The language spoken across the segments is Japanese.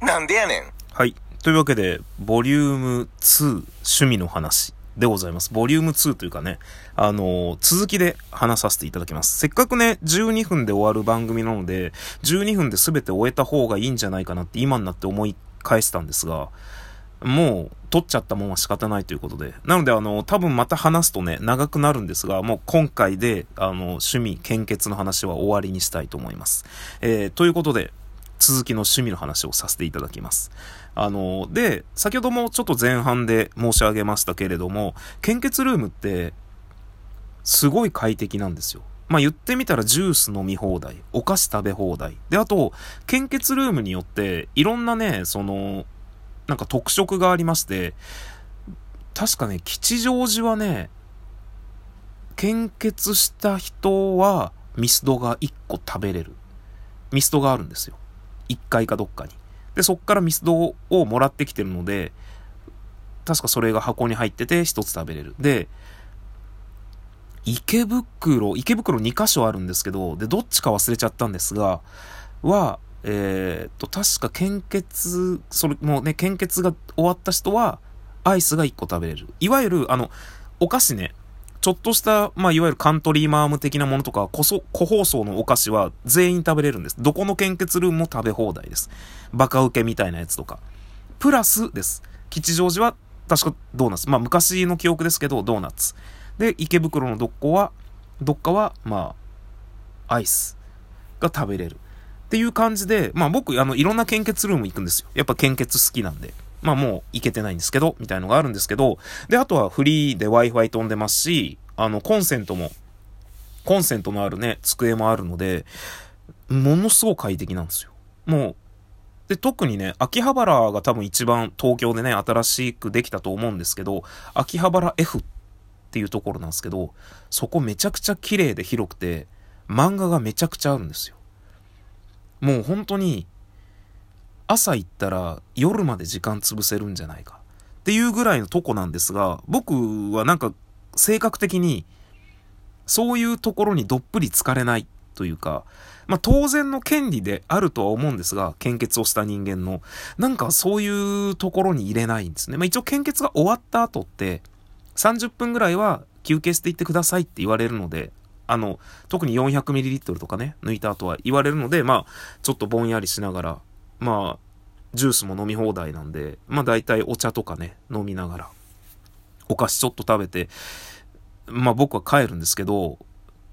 なんでやねん。はい。というわけで、ボリューム2、趣味の話でございます。ボリューム2というかね、あのー続きで話させていただきます。せっかくね、12分で終わる番組なので、12分で全て終えた方がいいんじゃないかなって今になって思い返したんですが、もう、撮っちゃったもんは仕方ないということで。なので、あの、多分また話すとね、長くなるんですが、もう今回で、あの、趣味、献血の話は終わりにしたいと思います。えー、ということで、続きの趣味の話をさせていただきます。あの、で、先ほどもちょっと前半で申し上げましたけれども、献血ルームって、すごい快適なんですよ。まあ言ってみたらジュース飲み放題、お菓子食べ放題。で、あと、献血ルームによって、いろんなね、その、なんか特色がありまして、確かね、吉祥寺はね、献血した人はミスドが1個食べれる。ミスドがあるんですよ。1階かどっかに。で、そっからミスドをもらってきてるので、確かそれが箱に入ってて1つ食べれる。で、池袋、池袋2箇所あるんですけど、で、どっちか忘れちゃったんですが、は、えーっと、確か献血、それ、もうね、献血が終わった人は、アイスが1個食べれる。いわゆる、あの、お菓子ね、ちょっとした、まあ、いわゆるカントリーマーム的なものとか、個そ個包装のお菓子は全員食べれるんです。どこの献血ルームも食べ放題です。バカウケみたいなやつとか。プラスです。吉祥寺は確かドーナツ。まあ、昔の記憶ですけど、ドーナツ。で、池袋のどっこは、どっかは、まあ、アイスが食べれる。っていう感じで、まあ僕、あの、いろんな献血ルーム行くんですよ。やっぱ献血好きなんで。まあもう行けてないんですけど、みたいのがあるんですけど、で、あとはフリーで Wi-Fi 飛んでますし、あの、コンセントも、コンセントのあるね、机もあるので、ものすごく快適なんですよ。もう、で、特にね、秋葉原が多分一番東京でね、新しくできたと思うんですけど、秋葉原 F っていうところなんですけど、そこめちゃくちゃ綺麗で広くて、漫画がめちゃくちゃあるんですよ。もう本当に、朝行ったら夜まで時間潰せるんじゃないか。っていうぐらいのとこなんですが、僕はなんか性格的に、そういうところにどっぷり疲れないというか、まあ当然の権利であるとは思うんですが、献血をした人間の、なんかそういうところに入れないんですね。まあ一応献血が終わった後って、30分ぐらいは休憩していってくださいって言われるので、あの、特に 400ml とかね、抜いた後は言われるので、まあ、ちょっとぼんやりしながら、まあ、ジュースも飲み放題なんで、まあ大体お茶とかね、飲みながら、お菓子ちょっと食べて、まあ僕は帰るんですけど、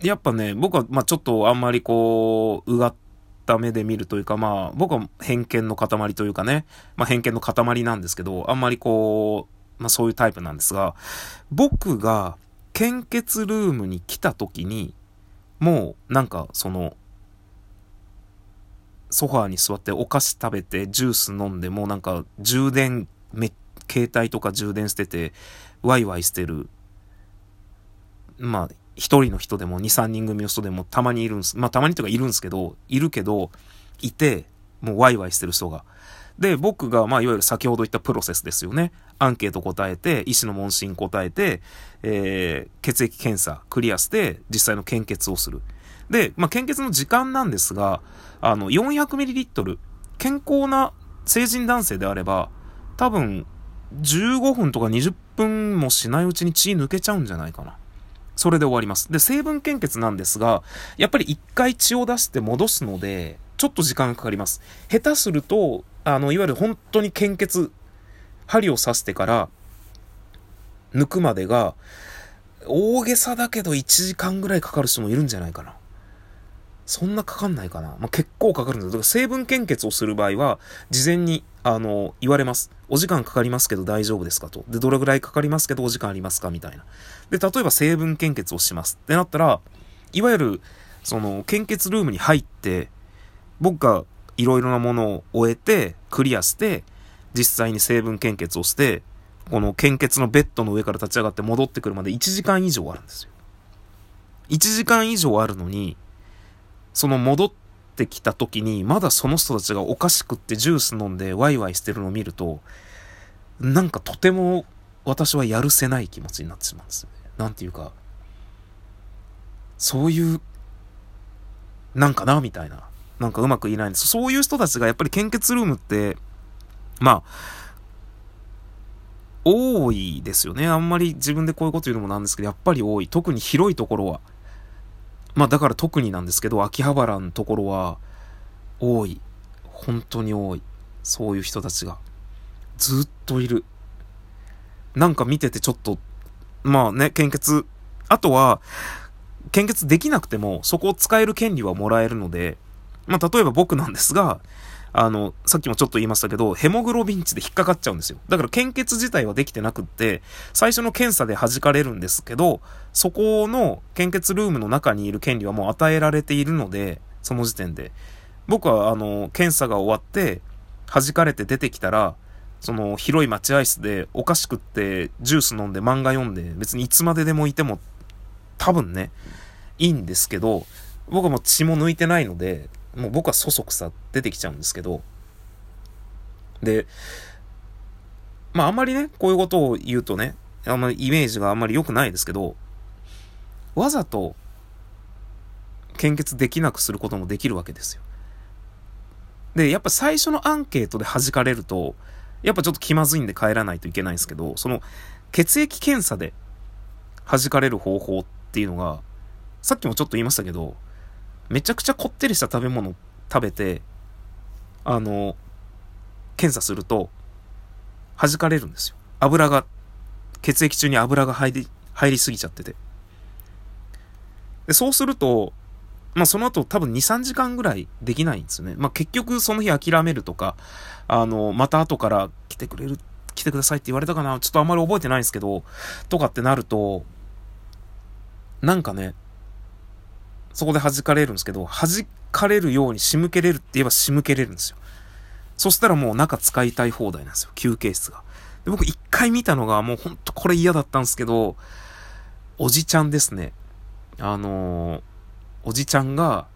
やっぱね、僕はまあちょっとあんまりこう、うがった目で見るというか、まあ僕は偏見の塊というかね、まあ偏見の塊なんですけど、あんまりこう、まあそういうタイプなんですが、僕が献血ルームに来た時に、もうなんかその、ソファーに座ってお菓子食べてジュース飲んでもうなんか充電め携帯とか充電しててワイワイしてる。まあ一人の人でも二三人組の人でもたまにいるんです。まあたまにとかいるんですけどいるけどいてもうワイワイしてる人が。で僕がまあいわゆる先ほど言ったプロセスですよね。アンケート答えて医師の問診答えて、えー、血液検査クリアして実際の献血をする。で、まあ、献血の時間なんですが、あの、400ml、健康な成人男性であれば、多分、15分とか20分もしないうちに血抜けちゃうんじゃないかな。それで終わります。で、成分献血なんですが、やっぱり一回血を出して戻すので、ちょっと時間がかかります。下手すると、あの、いわゆる本当に献血、針を刺してから、抜くまでが、大げさだけど1時間ぐらいかかる人もいるんじゃないかな。そんなかかんないかな。まあ、結構かかるんですだから成分献血をする場合は、事前に、あの、言われます。お時間かかりますけど大丈夫ですかと。で、どれぐらいかかりますけどお時間ありますかみたいな。で、例えば成分献血をしますってなったら、いわゆる、その、献血ルームに入って、僕がいろいろなものを終えて、クリアして、実際に成分献血をして、この献血のベッドの上から立ち上がって戻ってくるまで1時間以上あるんですよ。1時間以上あるのに、その戻ってきた時に、まだその人たちがお菓子食ってジュース飲んでワイワイしてるのを見ると、なんかとても私はやるせない気持ちになってしまうんですよね。なんていうか、そういう、なんかなみたいな。なんかうまく言えないんです。そういう人たちがやっぱり献血ルームって、まあ、多いですよね。あんまり自分でこういうこと言うのもなんですけど、やっぱり多い。特に広いところは。まあだから特になんですけど、秋葉原のところは多い。本当に多い。そういう人たちが。ずっといる。なんか見ててちょっと、まあね、献血。あとは、献血できなくても、そこを使える権利はもらえるので、まあ例えば僕なんですが、あの、さっきもちょっと言いましたけど、ヘモグロビン値で引っかかっちゃうんですよ。だから献血自体はできてなくって、最初の検査で弾かれるんですけど、そこの献血ルームの中にいる権利はもう与えられているので、その時点で。僕は、あの、検査が終わって、弾かれて出てきたら、その広い待合室でお菓子食ってジュース飲んで漫画読んで別にいつまででもいても多分ね、いいんですけど、僕はもう血も抜いてないので、もう僕はそそくさ出てきちゃうんですけど、で、まああんまりね、こういうことを言うとね、あんまりイメージがあんまり良くないですけど、わざと献血できなくすることもできるわけですよ。で、やっぱ最初のアンケートで弾かれると、やっぱちょっと気まずいんで帰らないといけないんですけど、その血液検査で弾かれる方法っていうのが、さっきもちょっと言いましたけど、めちゃくちゃこってりした食べ物食べて、あの、検査すると、弾かれるんですよ。油が、血液中に油が入り、入りすぎちゃってて。で、そうすると、まあその後多分2、3時間ぐらいできないんですよね。まあ結局その日諦めるとか、あの、また後から来てくれる、来てくださいって言われたかなちょっとあんまり覚えてないんですけど、とかってなると、なんかね、そこで弾かれるんですけど、弾かれるように仕向けれるって言えば仕向けれるんですよ。そしたらもう中使いたい放題なんですよ。休憩室が。で僕一回見たのがもうほんとこれ嫌だったんですけど、おじちゃんですね。あのー、おじちゃんが、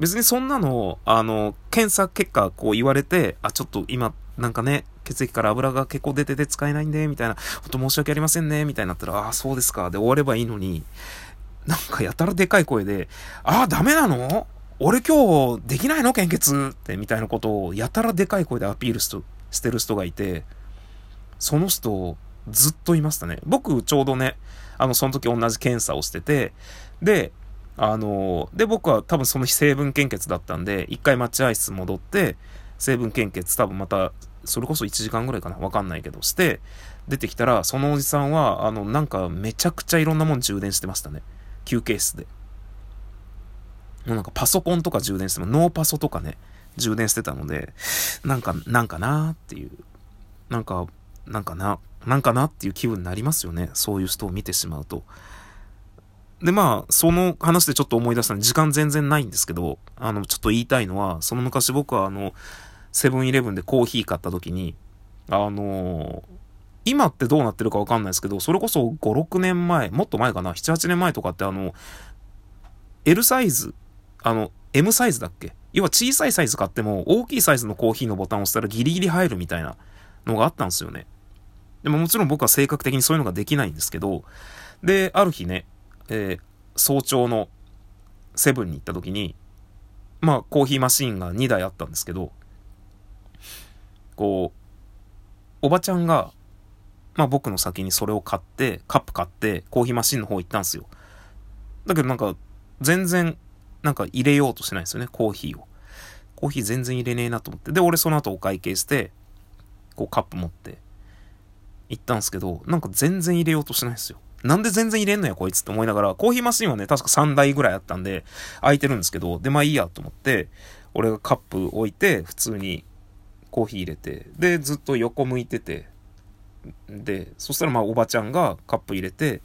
別にそんなの、あの、検査結果こう言われて、あ、ちょっと今、なんかね、血液から油が結構出てて使えないんで、みたいな、ほんと申し訳ありませんね、みたいになったら、ああ、そうですか、で終わればいいのに、なんかやたらでかい声で、ああ、ダメなの？俺今日できないの？献血って、みたいなことをやたらでかい声でアピールしてる人がいて、その人、ずっといましたね。僕、ちょうどね、あの、その時同じ検査をしてて、で、あの、で、僕は多分その日成分献血だったんで、一回待合室戻って、成分献血多分また、それこそ1時間ぐらいかなわかんないけど、して、出てきたら、そのおじさんは、あの、なんかめちゃくちゃいろんなもん充電してましたね。休憩室で。もうなんかパソコンとか充電しても、ノーパソとかね、充電してたので、なんか、なんかなーっていう、なんか、なんかな、なんかなっていう気分になりますよね。そういう人を見てしまうと。で、まあ、その話でちょっと思い出したの時間全然ないんですけど、あの、ちょっと言いたいのは、その昔僕はあの、セブンイレブンでコーヒー買った時に、あの今ってどうなってるかわかんないですけど、それこそ5、6年前、もっと前かな、7、8年前とかってあの、L サイズ、あの、M サイズだっけ？要は小さいサイズ買っても、大きいサイズのコーヒーのボタンを押したらギリギリ入るみたいなのがあったんですよね。でももちろん僕は性格的にそういうのができないんですけど、で、ある日ね、えー、早朝のセブンに行った時に、まあ、コーヒーマシーンが2台あったんですけど、こう、おばちゃんが、まあ僕の先にそれを買って、カップ買って、コーヒーマシンの方行ったんですよ。だけどなんか、全然、なんか入れようとしてないんですよね、コーヒーを。コーヒー全然入れねえなと思って。で、俺その後お会計して、こうカップ持って、行ったんですけど、なんか全然入れようとしてないんですよ。なんで全然入れんのやこいつって思いながら、コーヒーマシンはね、確か3台ぐらいあったんで、空いてるんですけど、で、まあいいやと思って、俺がカップ置いて、普通にコーヒー入れて、で、ずっと横向いてて、で、そしたらまあおばちゃんがカップ入れて、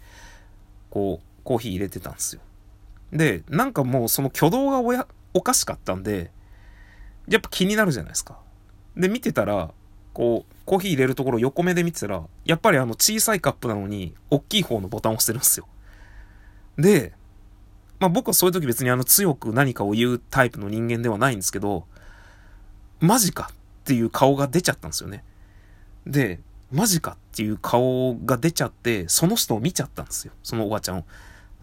こう、コーヒー入れてたんですよ。で、なんかもうその挙動がおや、おかしかったんで、やっぱ気になるじゃないですか。で、見てたら、こう、コーヒー入れるところ横目で見てたら、やっぱりあの小さいカップなのに、大きい方のボタンを押してるんですよ。で、まあ僕はそういう時別にあの強く何かを言うタイプの人間ではないんですけど、マジかっていう顔が出ちゃったんですよね。で、マジかっていう顔が出ちゃって、その人を見ちゃったんですよ。そのおばちゃんを。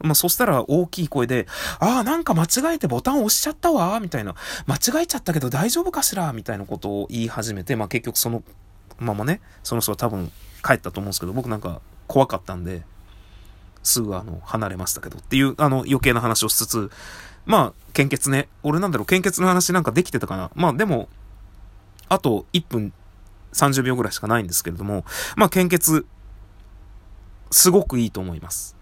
まあ、そしたら大きい声で、ああ、なんか間違えてボタン押しちゃったわ、みたいな。間違えちゃったけど大丈夫かしらみたいなことを言い始めて、まあ、結局そのままね、その人は多分帰ったと思うんですけど、僕なんか怖かったんで、すぐあの、離れましたけどっていう、あの、余計な話をしつつ、まあ、献血ね。俺なんだろう、献血の話なんかできてたかな。まあ、でも、あと1分30秒ぐらいしかないんですけれども、まあ、献血、すごくいいと思います。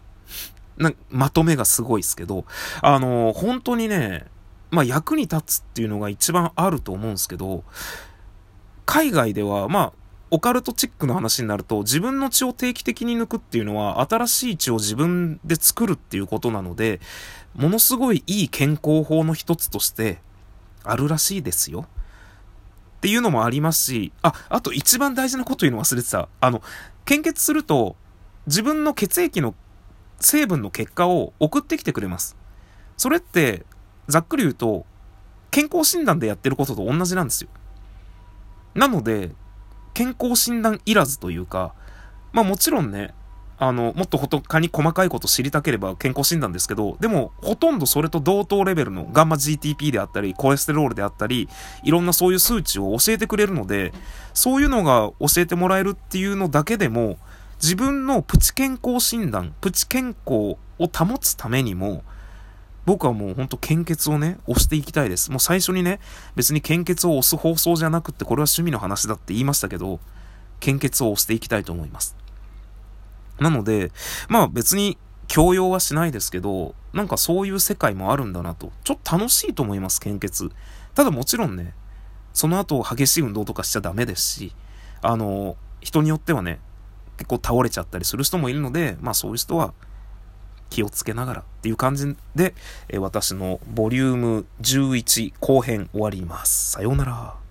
なまとめがすごいですけど、あのー、本当にね、まあ役に立つっていうのが一番あると思うんですけど、海外では、まあ、オカルトチックの話になると、自分の血を定期的に抜くっていうのは、新しい血を自分で作るっていうことなので、ものすごいいい健康法の一つとして、あるらしいですよ。っていうのもありますし、あ、あと一番大事なこと言うの忘れてた。あの、献血すると、自分の血液の成分の結果を送ってきてくれます。それって、ざっくり言うと、健康診断でやってることと同じなんですよ。なので、健康診断いらずというか、まあもちろんね、あの、もっと他に細かいこと知りたければ健康診断ですけど、でも、ほとんどそれと同等レベルのガンマ GTP であったり、コレステロールであったり、いろんなそういう数値を教えてくれるので、そういうのが教えてもらえるっていうのだけでも、自分のプチ健康診断、プチ健康を保つためにも、僕はもうほんと献血をね、押していきたいです。もう最初にね、別に献血を押す放送じゃなくって、これは趣味の話だって言いましたけど、献血を押していきたいと思います。なので、まあ別に強要はしないですけど、なんかそういう世界もあるんだなと。ちょっと楽しいと思います、献血。ただもちろんね、その後激しい運動とかしちゃダメですし、あの、人によってはね、結構倒れちゃったりする人もいるので、まあそういう人は気をつけながらっていう感じで、え私のボリューム11後編終わります。さようなら。